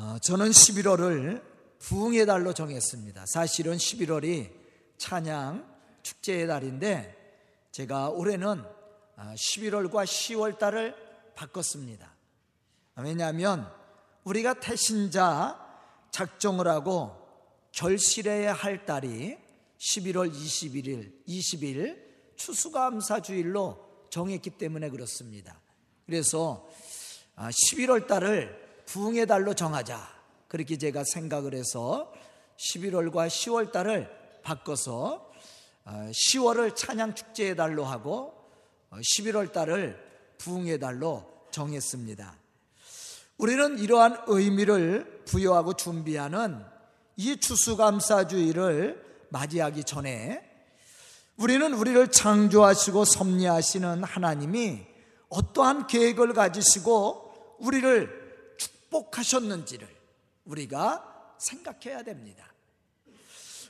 어, 저는 11월을 부흥의 달로 정했습니다. 사실은 11월이 찬양 축제의 달인데 제가 올해는 11월과 어, 10월 달을 바꿨습니다. 왜냐하면 우리가 태신자 작정을 하고 결실해야 할 달이 11월 21일, 20일 추수감사주일로 정했기 때문에 그렇습니다. 그래서 11월 아, 달을 부흥의 달로 정하자. 그렇게 제가 생각을 해서 11월과 10월 달을 바꿔서 10월을 아, 찬양 축제의 달로 하고 11월 어, 달을 부흥의 달로 정했습니다. 우리는 이러한 의미를 부여하고 준비하는 이 추수감사주의를 맞이하기 전에 우리는 우리를 창조하시고 섭리하시는 하나님이 어떠한 계획을 가지시고 우리를 축복하셨는지를 우리가 생각해야 됩니다.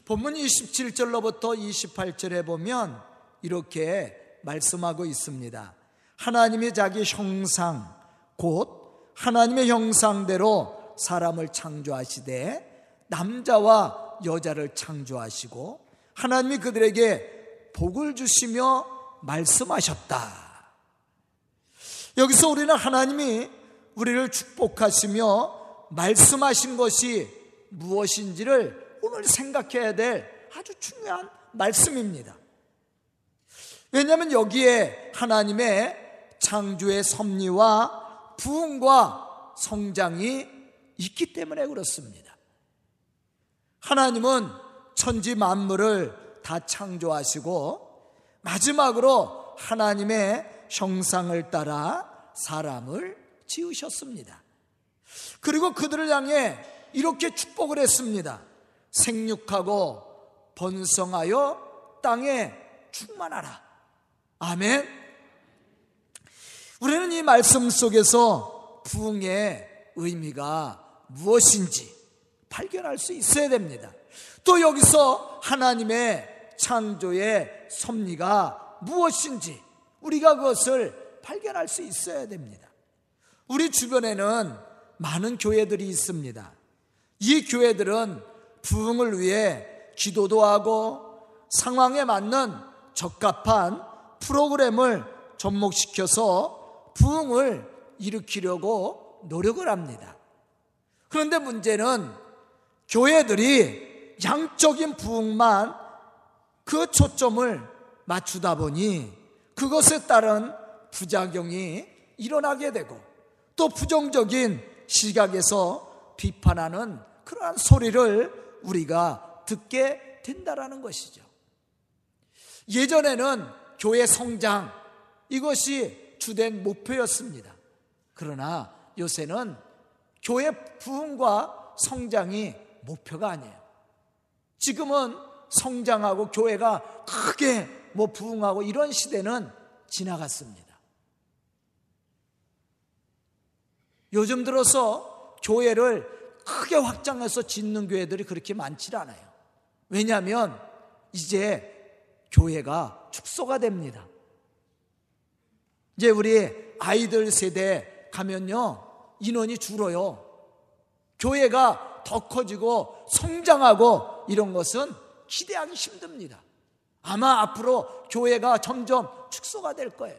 본문 27절로부터 28절에 보면 이렇게 말씀하고 있습니다. 하나님이 자기 형상, 곧 하나님의 형상대로 사람을 창조하시되 남자와 여자를 창조하시고 하나님이 그들에게 복을 주시며 말씀하셨다. 여기서 우리는 하나님이 우리를 축복하시며 말씀하신 것이 무엇인지를 오늘 생각해야 될 아주 중요한 말씀입니다. 왜냐하면 여기에 하나님의 창조의 섭리와 부흥과 성장이 있기 때문에 그렇습니다. 하나님은 천지 만물을 다 창조하시고 마지막으로 하나님의 형상을 따라 사람을 지으셨습니다. 그리고 그들을 향해 이렇게 축복을 했습니다. 생육하고 번성하여 땅에 충만하라. 아멘. 우리는 이 말씀 속에서 부흥의 의미가 무엇인지 발견할 수 있어야 됩니다. 또 여기서 하나님의 창조의 섭리가 무엇인지 우리가 그것을 발견할 수 있어야 됩니다. 우리 주변에는 많은 교회들이 있습니다. 이 교회들은 부흥을 위해 기도도 하고 상황에 맞는 적합한 프로그램을 접목시켜서 부흥을 일으키려고 노력을 합니다. 그런데 문제는 교회들이 양적인 부흥만 그 초점을 맞추다 보니 그것에 따른 부작용이 일어나게 되고 또 부정적인 시각에서 비판하는 그러한 소리를 우리가 듣게 된다라는 것이죠. 예전에는 교회 성장 이것이 주된 목표였습니다. 그러나 요새는 교회 부흥과 성장이 목표가 아니에요. 지금은 성장하고 교회가 크게 뭐 부흥하고 이런 시대는 지나갔습니다. 요즘 들어서 교회를 크게 확장해서 짓는 교회들이 그렇게 많지 않아요. 왜냐하면 이제 교회가 축소가 됩니다. 이제 우리 아이들 세대 가면요, 인원이 줄어요. 교회가 더 커지고 성장하고 이런 것은 기대하기 힘듭니다. 아마 앞으로 교회가 점점 축소가 될 거예요.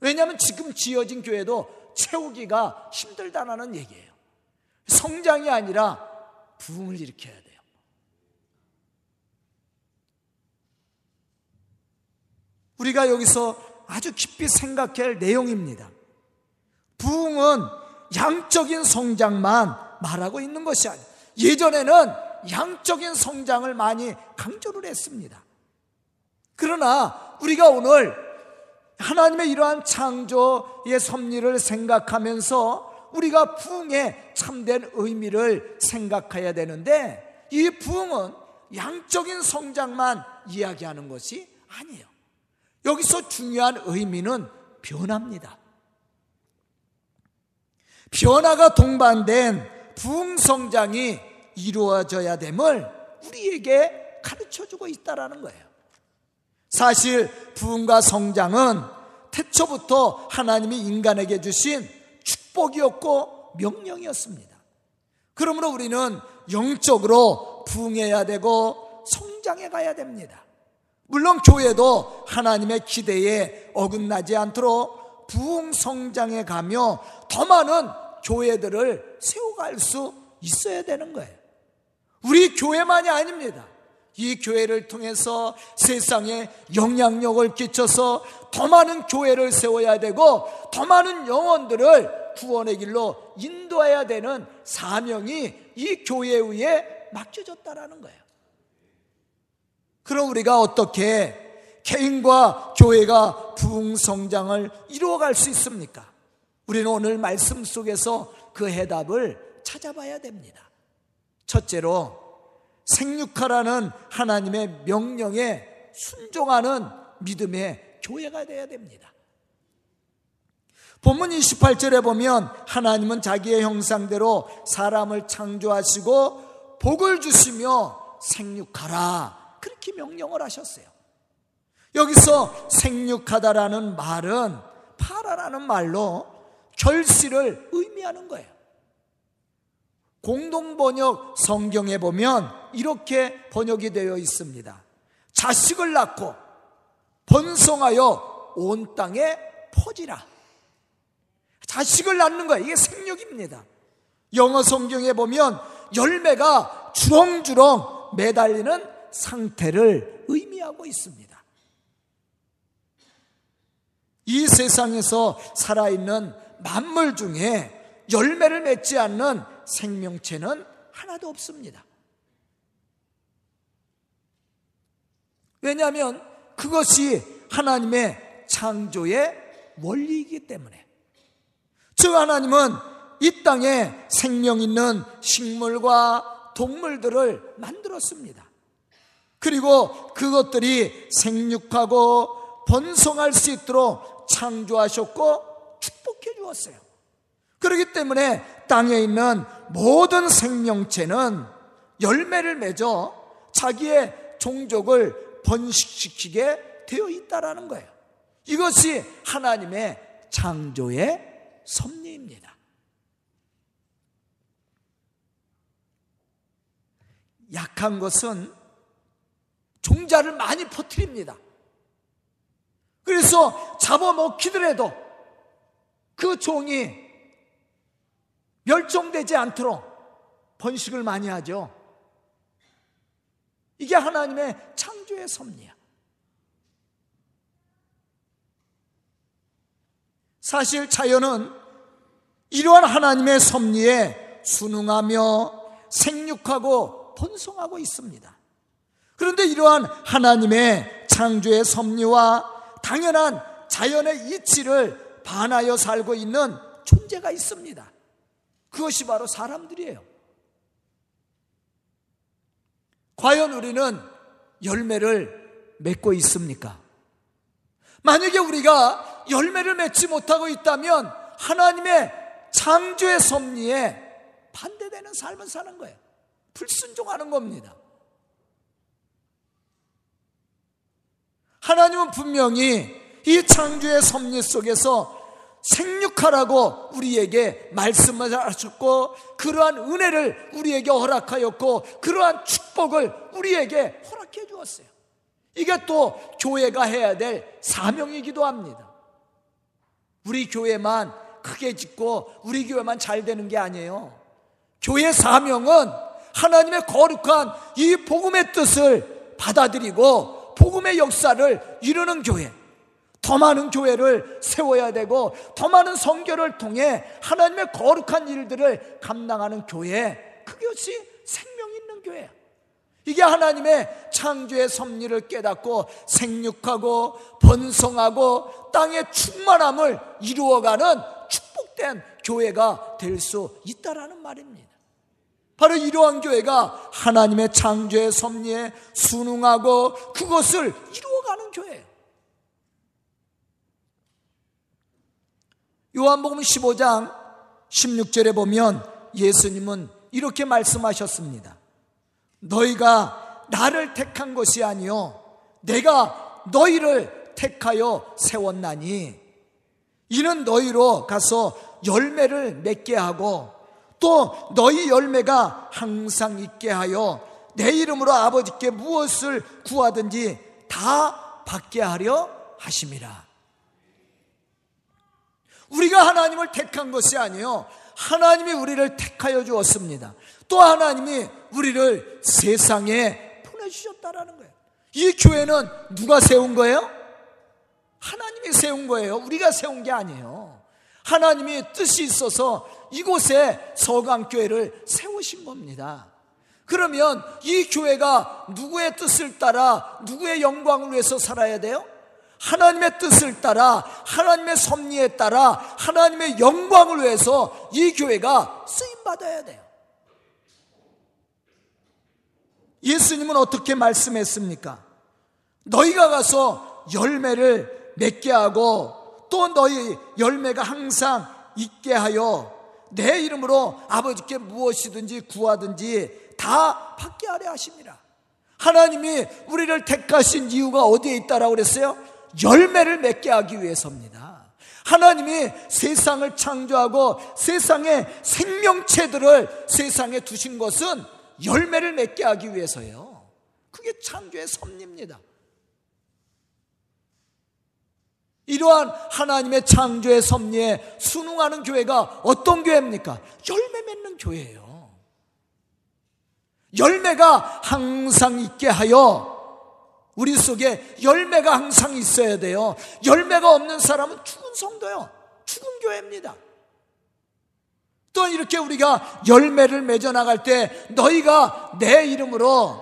왜냐하면 지금 지어진 교회도 채우기가 힘들다는 얘기예요. 성장이 아니라 부흥을 일으켜야 돼요. 우리가 여기서 아주 깊이 생각해야 할 내용입니다. 부흥은 양적인 성장만 말하고 있는 것이 아니에요. 예전에는 양적인 성장을 많이 강조를 했습니다. 그러나 우리가 오늘 하나님의 이러한 창조의 섭리를 생각하면서 우리가 부흥의 참된 의미를 생각해야 되는데 이 부흥은 양적인 성장만 이야기하는 것이 아니에요. 여기서 중요한 의미는 변화입니다. 변화가 동반된 부흥 성장이 이루어져야 됨을 우리에게 가르쳐 주고 있다라는 거예요. 사실 부흥과 성장은 태초부터 하나님이 인간에게 주신 축복이었고 명령이었습니다. 그러므로 우리는 영적으로 부흥해야 되고 성장해 가야 됩니다. 물론 교회도 하나님의 기대에 어긋나지 않도록 부흥 성장해 가며 더 많은 교회들을 세워갈 수 있어야 되는 거예요. 우리 교회만이 아닙니다. 이 교회를 통해서 세상에 영향력을 끼쳐서 더 많은 교회를 세워야 되고 더 많은 영혼들을 구원의 길로 인도해야 되는 사명이 이 교회 위에 맡겨졌다라는 거예요. 그럼 우리가 어떻게 개인과 교회가 부흥 성장을 이루어갈 수 있습니까? 우리는 오늘 말씀 속에서 그 해답을 찾아봐야 됩니다. 첫째로 생육하라는 하나님의 명령에 순종하는 믿음의 교회가 되어야 됩니다. 본문 28절에 보면 하나님은 자기의 형상대로 사람을 창조하시고 복을 주시며 생육하라. 그렇게 명령을 하셨어요. 여기서 생육하다라는 말은 파라라는 말로 결실을 의미하는 거예요. 공동 번역 성경에 보면 이렇게 번역이 되어 있습니다. 자식을 낳고 번성하여 온 땅에 퍼지라. 자식을 낳는 거예요. 이게 생육입니다. 영어 성경에 보면 열매가 주렁주렁 매달리는 상태를 의미하고 있습니다. 이 세상에서 살아있는 만물 중에 열매를 맺지 않는 생명체는 하나도 없습니다. 왜냐하면 그것이 하나님의 창조의 원리이기 때문에. 즉, 하나님은 이 땅에 생명 있는 식물과 동물들을 만들었습니다. 그리고 그것들이 생육하고 번성할 수 있도록 창조하셨고 축복해 주었어요. 그렇기 때문에 땅에 있는 모든 생명체는 열매를 맺어 자기의 종족을 번식시키게 되어 있다라는 거예요. 이것이 하나님의 창조의 섭리입니다. 약한 것은 종자를 많이 퍼뜨립니다. 그래서 잡아먹히더라도 그 종이 멸종되지 않도록 번식을 많이 하죠. 이게 하나님의 창조의 섭리야. 사실 자연은 이러한 하나님의 섭리에 순응하며 생육하고 번성하고 있습니다. 그런데 이러한 하나님의 창조의 섭리와 당연한 자연의 이치를 반하여 살고 있는 존재가 있습니다. 그것이 바로 사람들이에요. 과연 우리는 열매를 맺고 있습니까? 만약에 우리가 열매를 맺지 못하고 있다면 하나님의 창조의 섭리에 반대되는 삶을 사는 거예요. 불순종하는 겁니다. 하나님은 분명히 이 창조의 섭리 속에서 생육하라고 우리에게 말씀을 하셨고 그러한 은혜를 우리에게 허락하였고 그러한 축복을 우리에게 허락해 주었어요. 이게 또 교회가 해야 될 사명이기도 합니다. 우리 교회만 크게 짓고 우리 교회만 잘 되는 게 아니에요. 교회 사명은 하나님의 거룩한 이 복음의 뜻을 받아들이고 복음의 역사를 이루는 교회. 더 많은 교회를 세워야 되고 더 많은 성교를 통해 하나님의 거룩한 일들을 감당하는 교회 그것이 생명 있는 교회야. 이게 하나님의 창조의 섭리를 깨닫고 생육하고 번성하고 땅의 충만함을 이루어가는 축복된 교회가 될 수 있다라는 말입니다. 바로 이러한 교회가 하나님의 창조의 섭리에 순응하고 그것을 이루어가는 교회예요. 요한복음 15장 16절에 보면 예수님은 이렇게 말씀하셨습니다. 너희가 나를 택한 것이 아니요 내가 너희를 택하여 세웠나니 이는 너희로 가서 열매를 맺게 하고 또 너희 열매가 항상 있게 하여 내 이름으로 아버지께 무엇을 구하든지 다 받게 하려 하심이라. 우리가 하나님을 택한 것이 아니요. 하나님이 우리를 택하여 주었습니다. 또 하나님이 우리를 세상에 보내주셨다라는 거예요. 이 교회는 누가 세운 거예요? 하나님이 세운 거예요. 우리가 세운 게 아니에요. 하나님이 뜻이 있어서 이곳에 서강교회를 세우신 겁니다. 그러면 이 교회가 누구의 뜻을 따라 누구의 영광을 위해서 살아야 돼요? 하나님의 뜻을 따라 하나님의 섭리에 따라 하나님의 영광을 위해서 이 교회가 쓰임 받아야 돼요. 예수님은 어떻게 말씀했습니까? 너희가 가서 열매를 맺게 하고 또 너희 열매가 항상 있게 하여 내 이름으로 아버지께 무엇이든지 구하든지 다 받게 하려 하십니다. 하나님이 우리를 택하신 이유가 어디에 있다라고 그랬어요? 열매를 맺게 하기 위해서입니다. 하나님이 세상을 창조하고 세상의 생명체들을 세상에 두신 것은 열매를 맺게 하기 위해서예요. 그게 창조의 섭리입니다. 이러한 하나님의 창조의 섭리에 순응하는 교회가 어떤 교회입니까? 열매 맺는 교회예요. 열매가 항상 있게 하여 우리 속에 열매가 항상 있어야 돼요. 열매가 없는 사람은 죽은 성도요. 죽은 교회입니다. 또 이렇게 우리가 열매를 맺어 나갈 때 너희가 내 이름으로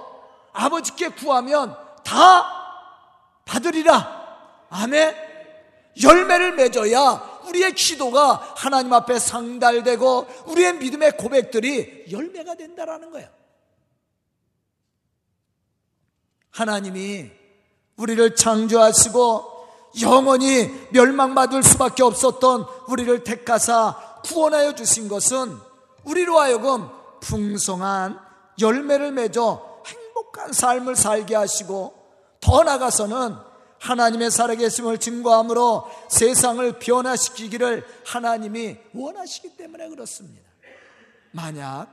아버지께 구하면 다 받으리라. 아멘. 열매를 맺어야 우리의 기도가 하나님 앞에 상달되고 우리의 믿음의 고백들이 열매가 된다라는 거예요. 하나님이 우리를 창조하시고 영원히 멸망받을 수밖에 없었던 우리를 택하사 구원하여 주신 것은 우리로 하여금 풍성한 열매를 맺어 행복한 삶을 살게 하시고 더 나아가서는 하나님의 살아계심을 증거함으로 세상을 변화시키기를 하나님이 원하시기 때문에 그렇습니다. 만약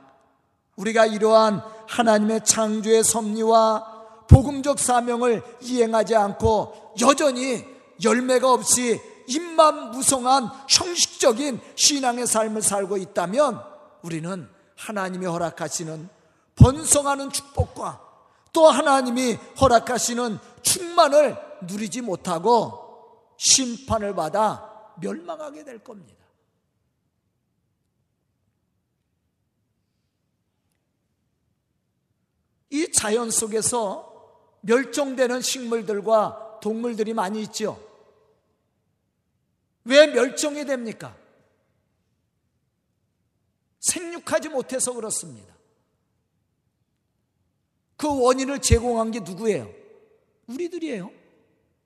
우리가 이러한 하나님의 창조의 섭리와 복음적 사명을 이행하지 않고 여전히 열매가 없이 입만 무성한 형식적인 신앙의 삶을 살고 있다면 우리는 하나님이 허락하시는 번성하는 축복과 또 하나님이 허락하시는 충만을 누리지 못하고 심판을 받아 멸망하게 될 겁니다. 이 자연 속에서 멸종되는 식물들과 동물들이 많이 있죠. 왜 멸종이 됩니까? 생육하지 못해서 그렇습니다. 그 원인을 제공한 게 누구예요? 우리들이에요.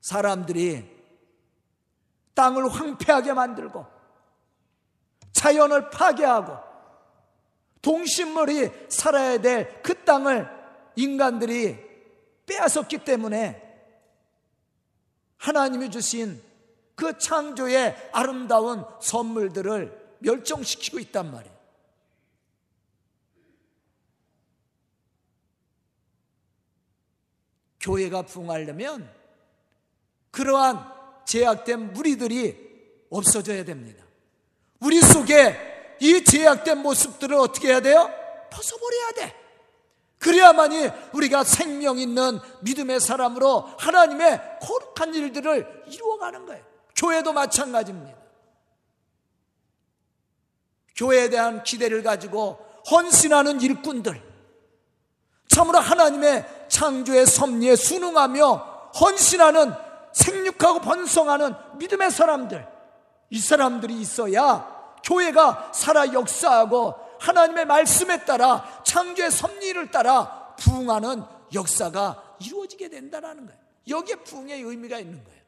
사람들이 땅을 황폐하게 만들고 자연을 파괴하고 동식물이 살아야 될 그 땅을 인간들이 빼앗았기 때문에 하나님이 주신 그 창조의 아름다운 선물들을 멸종시키고 있단 말이에요. 교회가 부흥하려면 그러한 제약된 무리들이 없어져야 됩니다. 우리 속에 이 제약된 모습들을 어떻게 해야 돼요? 벗어버려야 돼. 그래야만이 우리가 생명 있는 믿음의 사람으로 하나님의 거룩한 일들을 이루어가는 거예요. 교회도 마찬가지입니다. 교회에 대한 기대를 가지고 헌신하는 일꾼들, 참으로 하나님의 창조의 섭리에 순응하며 헌신하는 생육하고 번성하는 믿음의 사람들, 이 사람들이 있어야 교회가 살아 역사하고 하나님의 말씀에 따라 창조의 섭리를 따라 부흥하는 역사가 이루어지게 된다는 거예요. 여기에 부흥의 의미가 있는 거예요.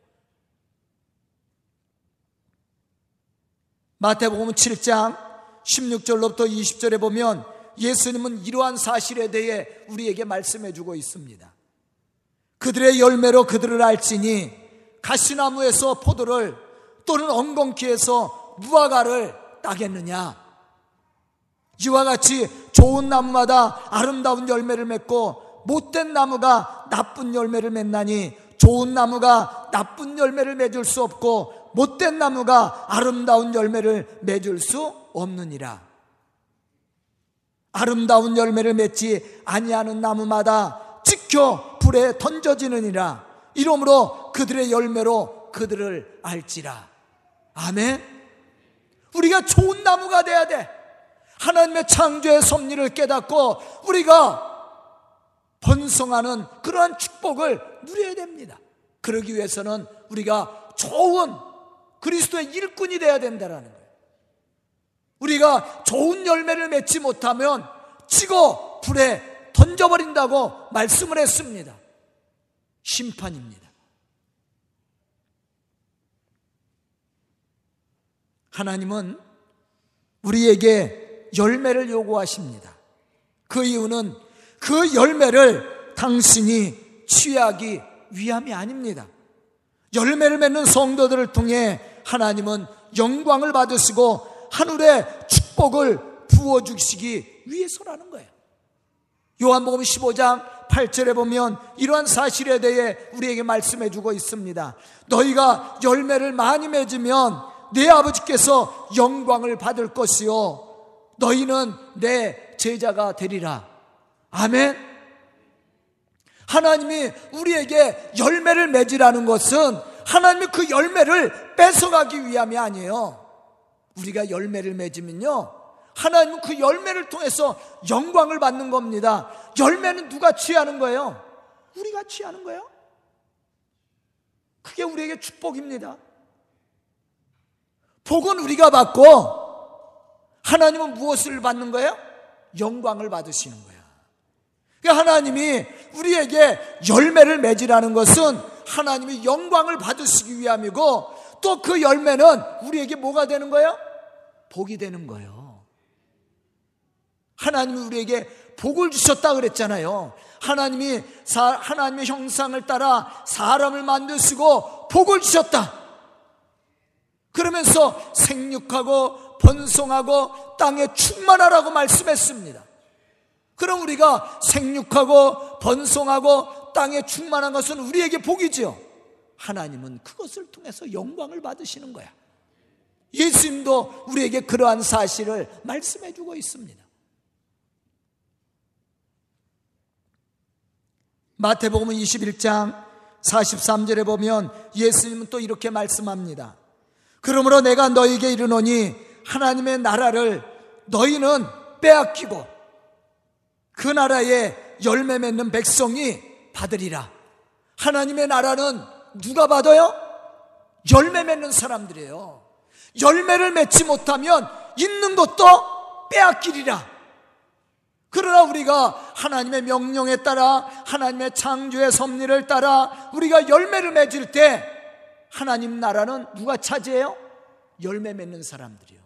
마태복음 7장 16절로부터 20절에 보면 예수님은 이러한 사실에 대해 우리에게 말씀해 주고 있습니다. 그들의 열매로 그들을 알지니 가시나무에서 포도를 또는 엉겅퀴에서 무화과를 따겠느냐 이와 같이 좋은 나무마다 아름다운 열매를 맺고 못된 나무가 나쁜 열매를 맺나니 좋은 나무가 나쁜 열매를 맺을 수 없고 못된 나무가 아름다운 열매를 맺을 수 없느니라. 아름다운 열매를 맺지 아니하는 나무마다 지켜 불에 던져지느니라. 이러므로 그들의 열매로 그들을 알지라. 아멘. 우리가 좋은 나무가 돼야 돼. 하나님의 창조의 섭리를 깨닫고 우리가 번성하는 그러한 축복을 누려야 됩니다. 그러기 위해서는 우리가 좋은 그리스도의 일꾼이 되어야 된다는 거예요. 우리가 좋은 열매를 맺지 못하면 치고 불에 던져버린다고 말씀을 했습니다. 심판입니다. 하나님은 우리에게 열매를 요구하십니다. 그 이유는 그 열매를 당신이 취하기 위함이 아닙니다. 열매를 맺는 성도들을 통해 하나님은 영광을 받으시고 하늘의 축복을 부어주시기 위해서라는 거예요. 요한복음 15장 8절에 보면 이러한 사실에 대해 우리에게 말씀해 주고 있습니다. 너희가 열매를 많이 맺으면 내 아버지께서 영광을 받을 것이요. 너희는 내 제자가 되리라. 아멘. 하나님이 우리에게 열매를 맺으라는 것은 하나님이 그 열매를 뺏어가기 위함이 아니에요. 우리가 열매를 맺으면요. 하나님은 그 열매를 통해서 영광을 받는 겁니다. 열매는 누가 취하는 거예요? 우리가 취하는 거예요. 그게 우리에게 축복입니다. 복은 우리가 받고 하나님은 무엇을 받는 거예요? 영광을 받으시는 거예요. 그러니까 하나님이 우리에게 열매를 맺으라는 것은 하나님이 영광을 받으시기 위함이고 또 그 열매는 우리에게 뭐가 되는 거예요? 복이 되는 거예요. 하나님이 우리에게 복을 주셨다 그랬잖아요. 하나님이 사, 하나님의 형상을 따라 사람을 만드시고 복을 주셨다. 그러면서 생육하고 번성하고 땅에 충만하라고 말씀했습니다. 그럼 우리가 생육하고 번성하고 땅에 충만한 것은 우리에게 복이지요. 하나님은 그것을 통해서 영광을 받으시는 거야. 예수님도 우리에게 그러한 사실을 말씀해 주고 있습니다. 마태복음 21장 43절에 보면 예수님은 또 이렇게 말씀합니다. 그러므로 내가 너에게 이르노니 하나님의 나라를 너희는 빼앗기고 그 나라에 열매 맺는 백성이 받으리라. 하나님의 나라는 누가 받아요? 열매 맺는 사람들이에요. 열매를 맺지 못하면 있는 것도 빼앗기리라. 그러나 우리가 하나님의 명령에 따라 하나님의 창조의 섭리를 따라 우리가 열매를 맺을 때 하나님 나라는 누가 차지해요? 열매 맺는 사람들이요.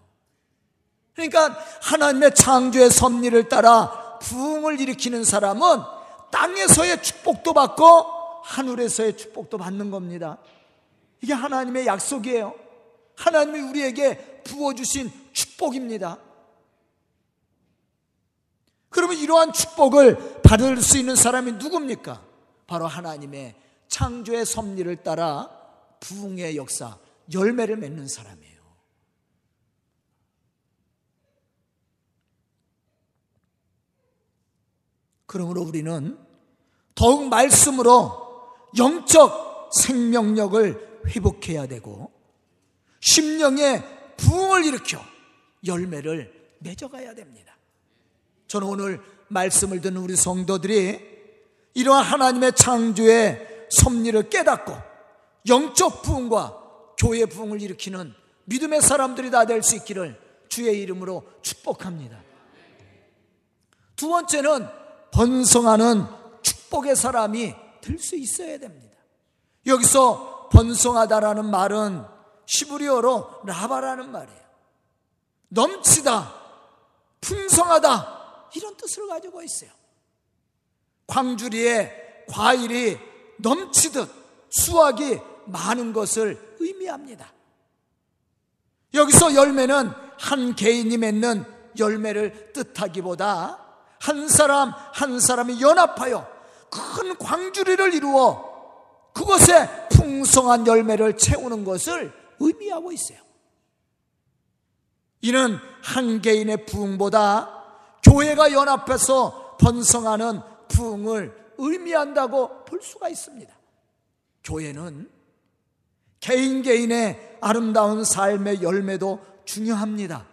그러니까 하나님의 창조의 섭리를 따라 부흥을 일으키는 사람은 땅에서의 축복도 받고 하늘에서의 축복도 받는 겁니다. 이게 하나님의 약속이에요. 하나님이 우리에게 부어주신 축복입니다. 그러면 이러한 축복을 받을 수 있는 사람이 누굽니까? 바로 하나님의 창조의 섭리를 따라 부흥의 역사, 열매를 맺는 사람이에요. 그러므로 우리는 더욱 말씀으로 영적 생명력을 회복해야 되고 심령의 부흥을 일으켜 열매를 맺어가야 됩니다. 저는 오늘 말씀을 듣는 우리 성도들이 이러한 하나님의 창조의 섭리를 깨닫고 영적 부흥과 교회 부흥을 일으키는 믿음의 사람들이 다 될 수 있기를 주의 이름으로 축복합니다. 두 번째는 번성하는 축복의 사람이 될 수 있어야 됩니다. 여기서 번성하다라는 말은 시브리어로 라바라는 말이에요. 넘치다, 풍성하다, 이런 뜻을 가지고 있어요. 광주리에 과일이 넘치듯 수확이 많은 것을 의미합니다. 여기서 열매는 한 개인이 맺는 열매를 뜻하기보다 한 사람 한 사람이 연합하여 큰 광주리를 이루어 그것에 풍성한 열매를 채우는 것을 의미하고 있어요. 이는 한 개인의 부흥보다 교회가 연합해서 번성하는 부흥을 의미한다고 볼 수가 있습니다. 교회는 개인 개인의 아름다운 삶의 열매도 중요합니다.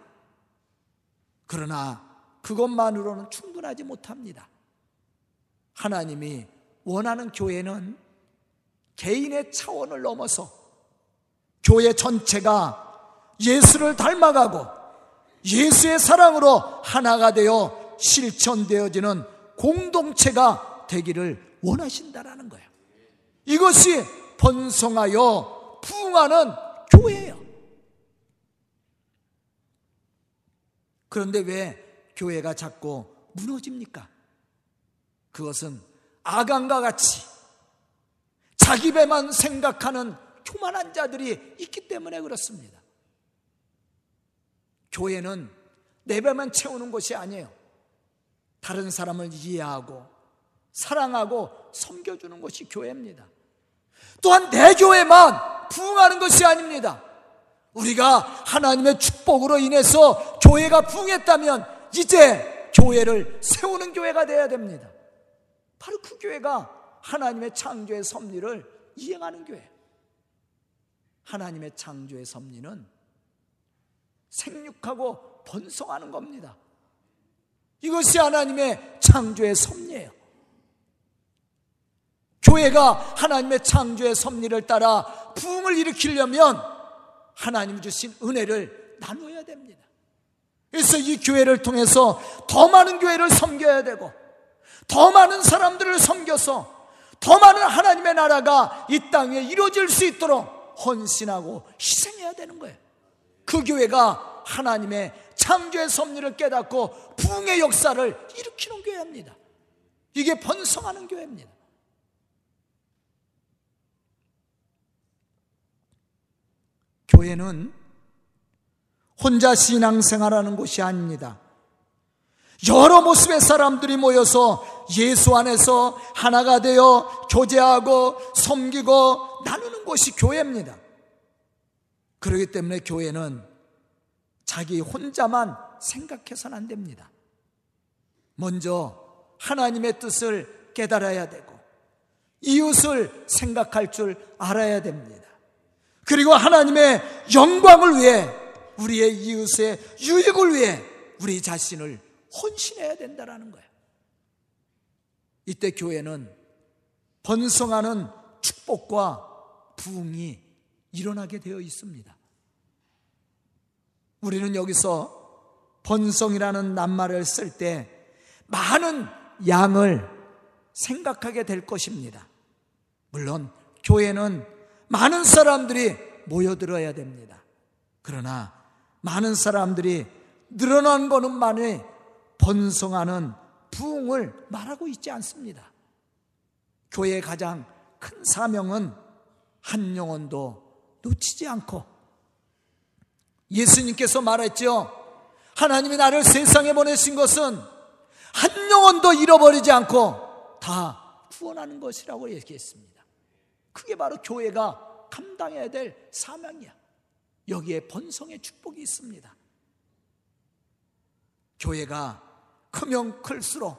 그러나 그것만으로는 충분하지 못합니다. 하나님이 원하는 교회는 개인의 차원을 넘어서 교회 전체가 예수를 닮아가고 예수의 사랑으로 하나가 되어 실천되어지는 공동체가 되기를 원하신다라는 거예요. 이것이 번성하여 부흥하는 교회예요. 그런데 왜 교회가 자꾸 무너집니까? 그것은 아간과 같이 자기 배만 생각하는 교만한 자들이 있기 때문에 그렇습니다. 교회는 내 배만 채우는 것이 아니에요. 다른 사람을 이해하고 사랑하고 섬겨주는 것이 교회입니다. 또한 내 교회만 부흥하는 것이 아닙니다. 우리가 하나님의 축복으로 인해서 교회가 부흥했다면 이제 교회를 세우는 교회가 되어야 됩니다. 바로 그 교회가 하나님의 창조의 섭리를 이행하는 교회. 하나님의 창조의 섭리는 생육하고 번성하는 겁니다. 이것이 하나님의 창조의 섭리예요. 교회가 하나님의 창조의 섭리를 따라 부흥을 일으키려면 하나님 주신 은혜를 나누어야 됩니다. 그래서 이 교회를 통해서 더 많은 교회를 섬겨야 되고 더 많은 사람들을 섬겨서 더 많은 하나님의 나라가 이 땅에 이루어질 수 있도록 헌신하고 희생해야 되는 거예요. 그 교회가 하나님의 창조의 섭리를 깨닫고 부흥의 역사를 일으키는 교회입니다. 이게 번성하는 교회입니다. 교회는 혼자 신앙생활하는 곳이 아닙니다. 여러 모습의 사람들이 모여서 예수 안에서 하나가 되어 교제하고 섬기고 나누는 곳이 교회입니다. 그렇기 때문에 교회는 자기 혼자만 생각해서는 안 됩니다. 먼저 하나님의 뜻을 깨달아야 되고 이웃을 생각할 줄 알아야 됩니다. 그리고 하나님의 영광을 위해 우리의 이웃의 유익을 위해 우리 자신을 헌신해야 된다라는 거예요. 이때 교회는 번성하는 축복과 부흥이 일어나게 되어 있습니다. 우리는 여기서 번성이라는 낱말을 쓸 때 많은 양을 생각하게 될 것입니다. 물론 교회는 많은 사람들이 모여들어야 됩니다. 그러나 많은 사람들이 늘어난 것만이 번성하는 부흥을 말하고 있지 않습니다. 교회의 가장 큰 사명은 한 영혼도 놓치지 않고 예수님께서 말했죠. 하나님이 나를 세상에 보내신 것은 한 영혼도 잃어버리지 않고 다 구원하는 것이라고 얘기했습니다. 그게 바로 교회가 감당해야 될 사명이야. 여기에 번성의 축복이 있습니다. 교회가 크면 클수록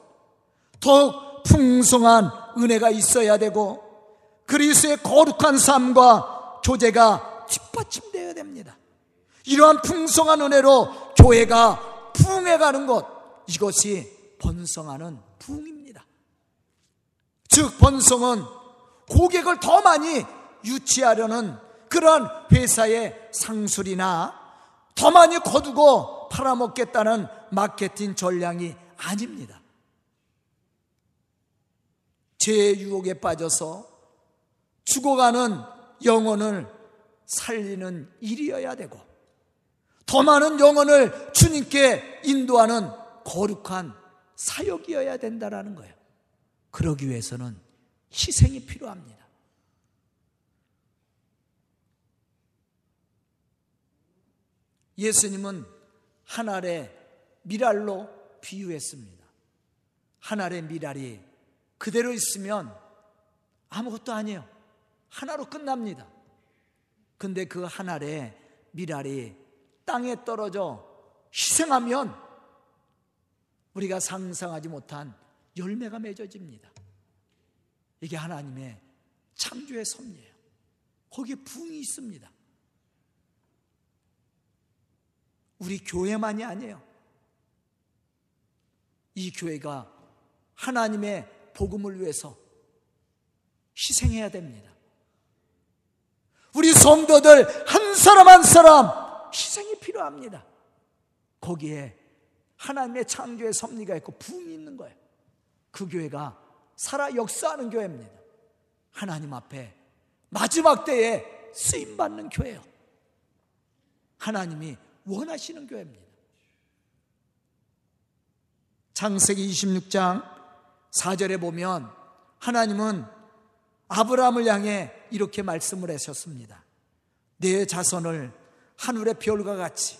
더욱 풍성한 은혜가 있어야 되고 그리스의 거룩한 삶과 교제가 뒷받침되어야 됩니다. 이러한 풍성한 은혜로 교회가 부흥해가는 것 이것이 번성하는 부흥입니다. 즉 번성은 고객을 더 많이 유치하려는 그러한 회사의 상술이나 더 많이 거두고 팔아먹겠다는 마케팅 전략이 아닙니다. 제 유혹에 빠져서 죽어가는 영혼을 살리는 일이어야 되고 더 많은 영혼을 주님께 인도하는 거룩한 사역이어야 된다라는 거예요. 그러기 위해서는 희생이 필요합니다. 예수님은 한 알에 미랄로 비유했습니다. 한 알의 미랄이 그대로 있으면 아무것도 아니에요. 하나로 끝납니다. 근데 그한 알의 미랄이 땅에 떨어져 희생하면 우리가 상상하지 못한 열매가 맺어집니다. 이게 하나님의 창조의 섭리예요. 거기에 부흥이 있습니다. 우리 교회만이 아니에요. 이 교회가 하나님의 복음을 위해서 희생해야 됩니다. 우리 성도들 한 사람 한 사람 희생이 필요합니다. 거기에 하나님의 창조의 섭리가 있고 부흥이 있는 거예요. 그 교회가 살아 역사하는 교회입니다. 하나님 앞에 마지막 때에 쓰임 받는 교회요. 하나님이 원하시는 교회입니다. 창세기 26장 4절에 보면 하나님은 아브라함을 향해 이렇게 말씀을 하셨습니다. 내 자손을 하늘의 별과 같이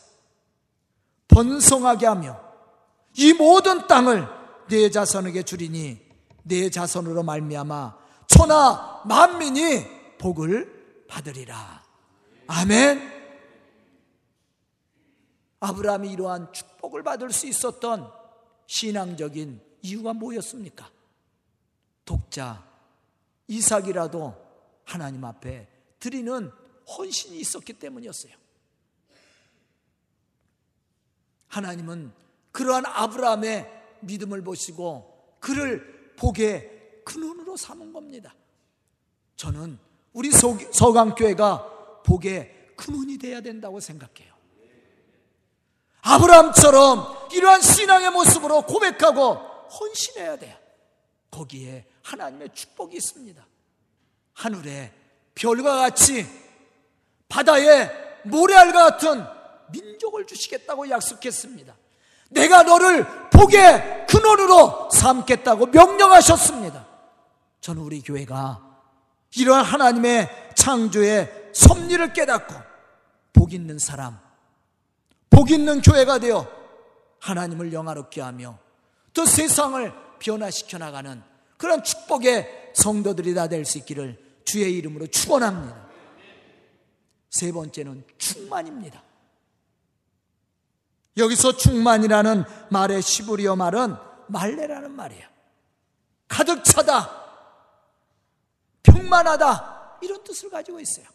번성하게 하며 이 모든 땅을 내 자손에게 주리니 내 자손으로 말미암아 천하 만민이 복을 받으리라. 아멘. 아브라함이 이러한 축복을 받을 수 있었던 신앙적인 이유가 뭐였습니까? 독자 이삭이라도 하나님 앞에 드리는 헌신이 있었기 때문이었어요. 하나님은 그러한 아브라함의 믿음을 보시고 그를 복의 근원으로 삼은 겁니다. 저는 우리 서강교회가 복의 근원이 되어야 된다고 생각해요. 아브라함처럼 이러한 신앙의 모습으로 고백하고 헌신해야 돼요. 거기에 하나님의 축복이 있습니다. 하늘에 별과 같이 바다에 모래알과 같은 민족을 주시겠다고 약속했습니다. 내가 너를 복의 근원으로 삼겠다고 명령하셨습니다. 저는 우리 교회가 이러한 하나님의 창조의 섭리를 깨닫고 복 있는 사람, 복 있는 교회가 되어 하나님을 영화롭게 하며 또 세상을 변화시켜 나가는 그런 축복의 성도들이 다 될 수 있기를 주의 이름으로 축원합니다. 세 번째는 충만입니다. 여기서 충만이라는 말의 시브리어 말은 말레라는 말이에요. 가득 차다, 평만하다 이런 뜻을 가지고 있어요.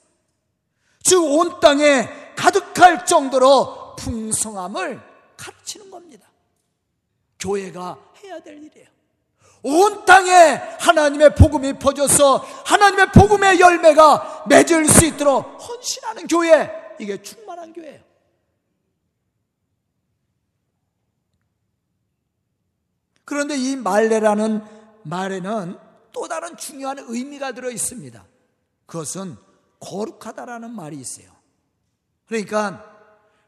즉 온 땅에 가득할 정도로 풍성함을 가르치는 겁니다. 교회가 해야 될 일이에요. 온 땅에 하나님의 복음이 퍼져서 하나님의 복음의 열매가 맺을 수 있도록 헌신하는 교회, 이게 충만한 교회예요. 그런데 이 말레라는 말에는 또 다른 중요한 의미가 들어 있습니다. 그것은 거룩하다라는 말이 있어요. 그러니까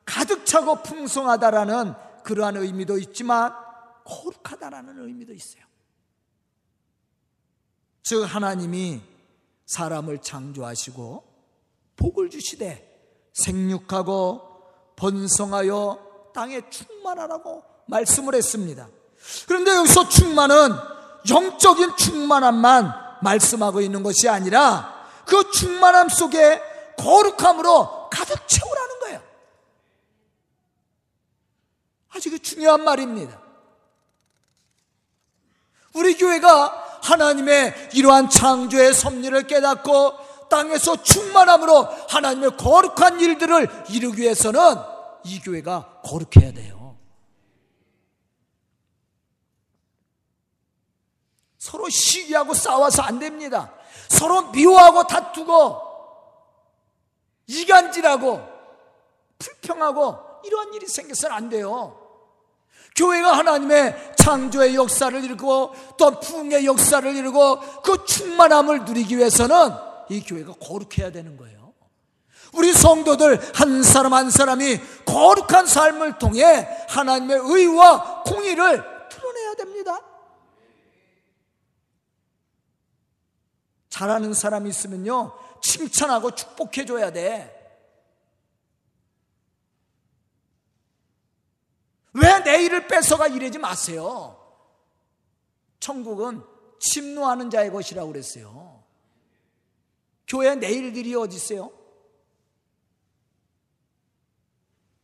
가득 차고 풍성하다라는 그러한 의미도 있지만 거룩하다라는 의미도 있어요. 즉 하나님이 사람을 창조하시고 복을 주시되 생육하고 번성하여 땅에 충만하라고 말씀을 했습니다. 그런데 여기서 충만은 영적인 충만함만 말씀하고 있는 것이 아니라 그 충만함 속에 거룩함으로 가득 채우라는 거예요. 아주 중요한 말입니다. 우리 교회가 하나님의 이러한 창조의 섭리를 깨닫고 땅에서 충만함으로 하나님의 거룩한 일들을 이루기 위해서는 이 교회가 거룩해야 돼요. 서로 시기하고 싸워서 안 됩니다. 서로 미워하고 다투고 이간질하고 불평하고 이러한 일이 생겨서는 안 돼요. 교회가 하나님의 창조의 역사를 이루고 또 부흥의 역사를 이루고 그 충만함을 누리기 위해서는 이 교회가 거룩해야 되는 거예요. 우리 성도들 한 사람 한 사람이 거룩한 삶을 통해 하나님의 의와 공의를 드러내야 됩니다. 잘하는 사람이 있으면요, 칭찬하고 축복해줘야 돼. 왜 내 일을 뺏어가 이러지 마세요. 천국은 침노하는 자의 것이라고 그랬어요. 교회 내 일들이 어디 있어요?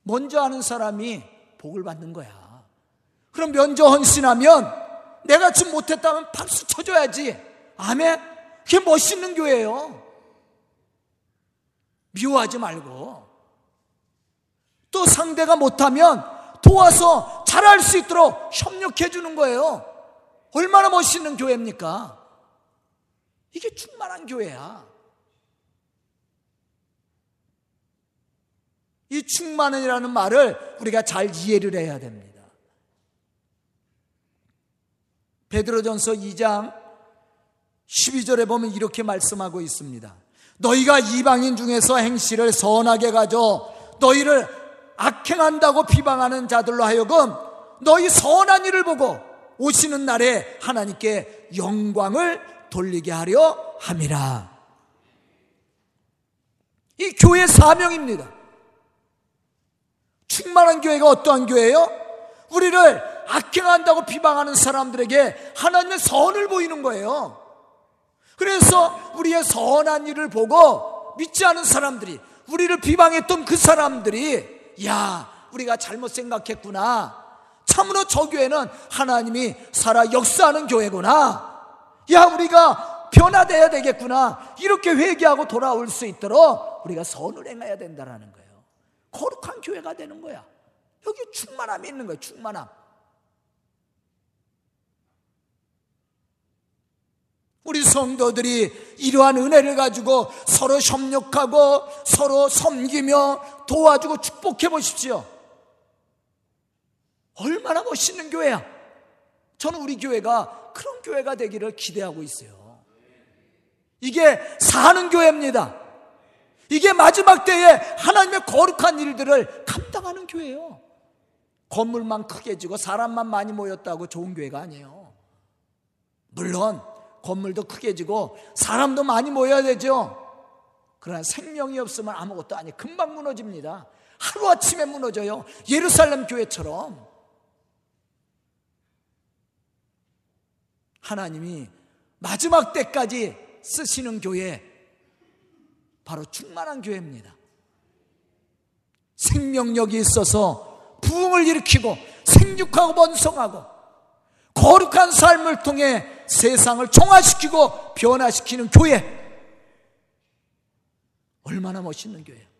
먼저 하는 사람이 복을 받는 거야. 그럼 면접 헌신하면 내가 지금 못했다면 박수 쳐줘야지. 아멘? 그게 멋있는 교회예요. 미워하지 말고. 또 상대가 못하면 도와서 잘할 수 있도록 협력해 주는 거예요. 얼마나 멋있는 교회입니까? 이게 충만한 교회야. 이 충만이라는 말을 우리가 잘 이해를 해야 됩니다. 베드로전서 2장 12절에 보면 이렇게 말씀하고 있습니다. 너희가 이방인 중에서 행실을 선하게 가져 너희를 악행한다고 비방하는 자들로 하여금 너희 선한 일을 보고 오시는 날에 하나님께 영광을 돌리게 하려 함이라. 이 교회 사명입니다. 충만한 교회가 어떠한 교회예요? 우리를 악행한다고 비방하는 사람들에게 하나님의 선을 보이는 거예요. 그래서 우리의 선한 일을 보고 믿지 않은 사람들이 우리를 비방했던 그 사람들이 야 우리가 잘못 생각했구나. 참으로 저 교회는 하나님이 살아 역사하는 교회구나. 야 우리가 변화돼야 되겠구나. 이렇게 회개하고 돌아올 수 있도록 우리가 선을 행해야 된다는 거예요. 거룩한 교회가 되는 거야. 여기 충만함이 있는 거예요 충만함 우리 성도들이 이러한 은혜를 가지고 서로 협력하고 서로 섬기며 도와주고 축복해 보십시오. 얼마나 멋있는 교회야. 저는 우리 교회가 그런 교회가 되기를 기대하고 있어요. 이게 사는 교회입니다. 이게 마지막 때에 하나님의 거룩한 일들을 감당하는 교회예요. 건물만 크게 지고 사람만 많이 모였다고 좋은 교회가 아니에요. 물론 건물도 크게 지고 사람도 많이 모여야 되죠. 그러나 생명이 없으면 아무것도 아니 금방 무너집니다. 하루아침에 무너져요. 예루살렘 교회처럼. 하나님이 마지막 때까지 쓰시는 교회, 바로 충만한 교회입니다. 생명력이 있어서 부흥을 일으키고 생육하고 번성하고 거룩한 삶을 통해 세상을 총화시키고 변화시키는 교회. 얼마나 멋있는 교회예요.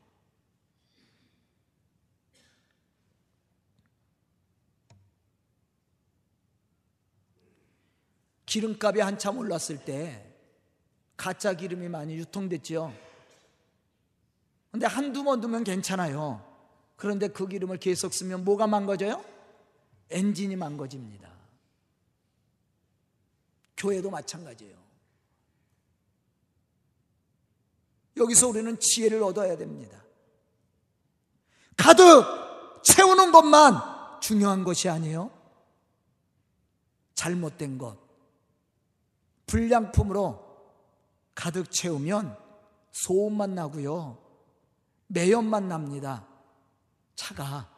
기름값이 한참 올랐을 때 가짜 기름이 많이 유통됐죠. 근데 한두 번 두면 괜찮아요. 그런데 그 기름을 계속 쓰면 뭐가 망가져요? 엔진이 망가집니다. 교회도 마찬가지예요. 여기서 우리는 지혜를 얻어야 됩니다. 가득 채우는 것만 중요한 것이 아니에요. 잘못된 것, 불량품으로 가득 채우면 소음만 나고요. 매연만 납니다. 차가.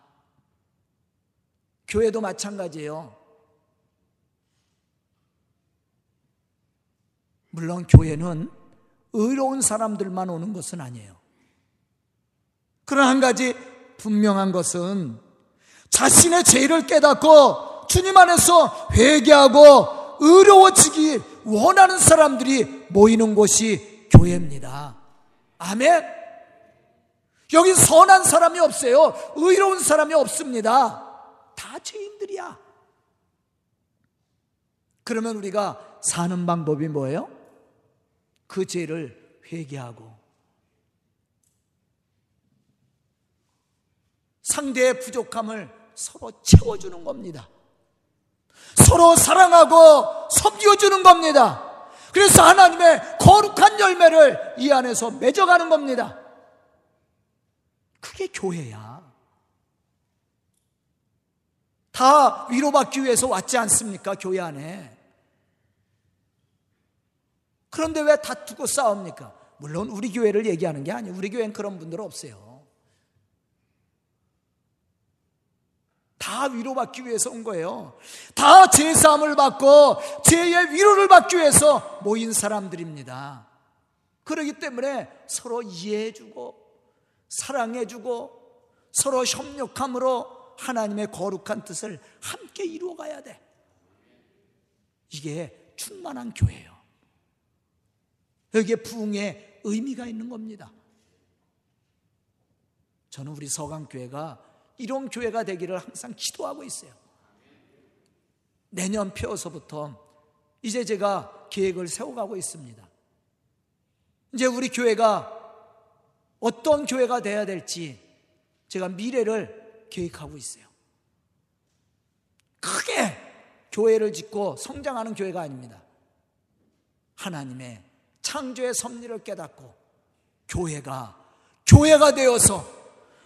교회도 마찬가지예요. 물론 교회는 의로운 사람들만 오는 것은 아니에요. 그러나 한 가지 분명한 것은 자신의 죄를 깨닫고 주님 안에서 회개하고 의로워지기 원하는 사람들이 모이는 곳이 교회입니다. 아멘. 여기 선한 사람이 없어요. 의로운 사람이 없습니다. 다 죄인들이야. 그러면 우리가 사는 방법이 뭐예요? 그 죄를 회개하고 상대의 부족함을 서로 채워주는 겁니다. 서로 사랑하고 섬겨주는 겁니다. 그래서 하나님의 거룩한 열매를 이 안에서 맺어가는 겁니다. 그게 교회야. 다 위로받기 위해서 왔지 않습니까? 교회 안에. 그런데 왜 다투고 싸웁니까? 물론 우리 교회를 얘기하는 게 아니에요. 우리 교회는 그런 분들 없어요. 다 위로받기 위해서 온 거예요. 다 제사함을 받고 죄의 위로를 받기 위해서 모인 사람들입니다. 그러기 때문에 서로 이해해주고 사랑해주고 서로 협력함으로 하나님의 거룩한 뜻을 함께 이루어가야 돼. 이게 충만한 교회예요. 여기에 부흥의 의미가 있는 겁니다. 저는 우리 서강교회가 이런 교회가 되기를 항상 기도하고 있어요. 내년 펴서부터 이제 제가 계획을 세워가고 있습니다. 이제 우리 교회가 어떤 교회가 돼야 될지 제가 미래를 계획하고 있어요. 크게 교회를 짓고 성장하는 교회가 아닙니다. 하나님의 창조의 섭리를 깨닫고 교회가 교회가 되어서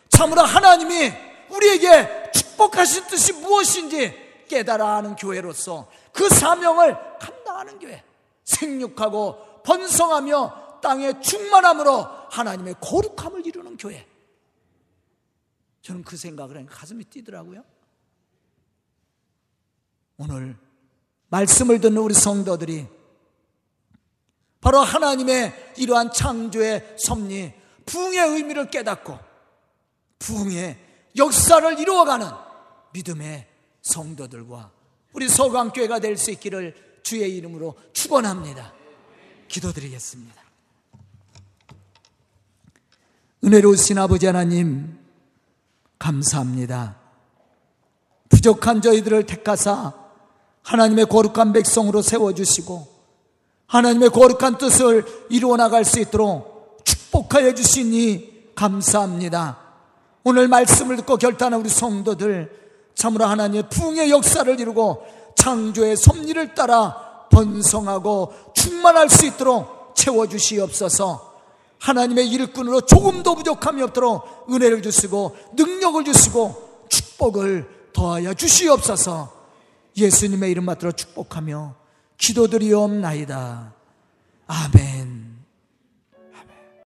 참으로 하나님이 우리에게 축복하신 뜻이 무엇인지 깨달아 하는 교회로서 그 사명을 감당하는 교회. 생육하고 번성하며 땅의 충만함으로 하나님의 거룩함을 이루는 교회. 저는 그 생각을 하니까 가슴이 뛰더라고요. 오늘 말씀을 듣는 우리 성도들이 바로 하나님의 이러한 창조의 섭리, 부흥의 의미를 깨닫고 부흥의 역사를 이루어가는 믿음의 성도들과 우리 서강교회가 될 수 있기를 주의 이름으로 축원합니다. 기도드리겠습니다. 은혜로우신 아버지 하나님 감사합니다. 부족한 저희들을 택하사 하나님의 거룩한 백성으로 세워주시고 하나님의 거룩한 뜻을 이루어 나갈 수 있도록 축복하여 주시니 감사합니다. 오늘 말씀을 듣고 결단한 우리 성도들 참으로 하나님의 부흥의 역사를 이루고 창조의 섭리를 따라 번성하고 충만할 수 있도록 채워 주시옵소서 하나님의 일꾼으로 조금도 부족함이 없도록 은혜를 주시고 능력을 주시고 축복을 더하여 주시옵소서 예수님의 이름 받들어 축복하며 기도드리옵나이다. 아멘.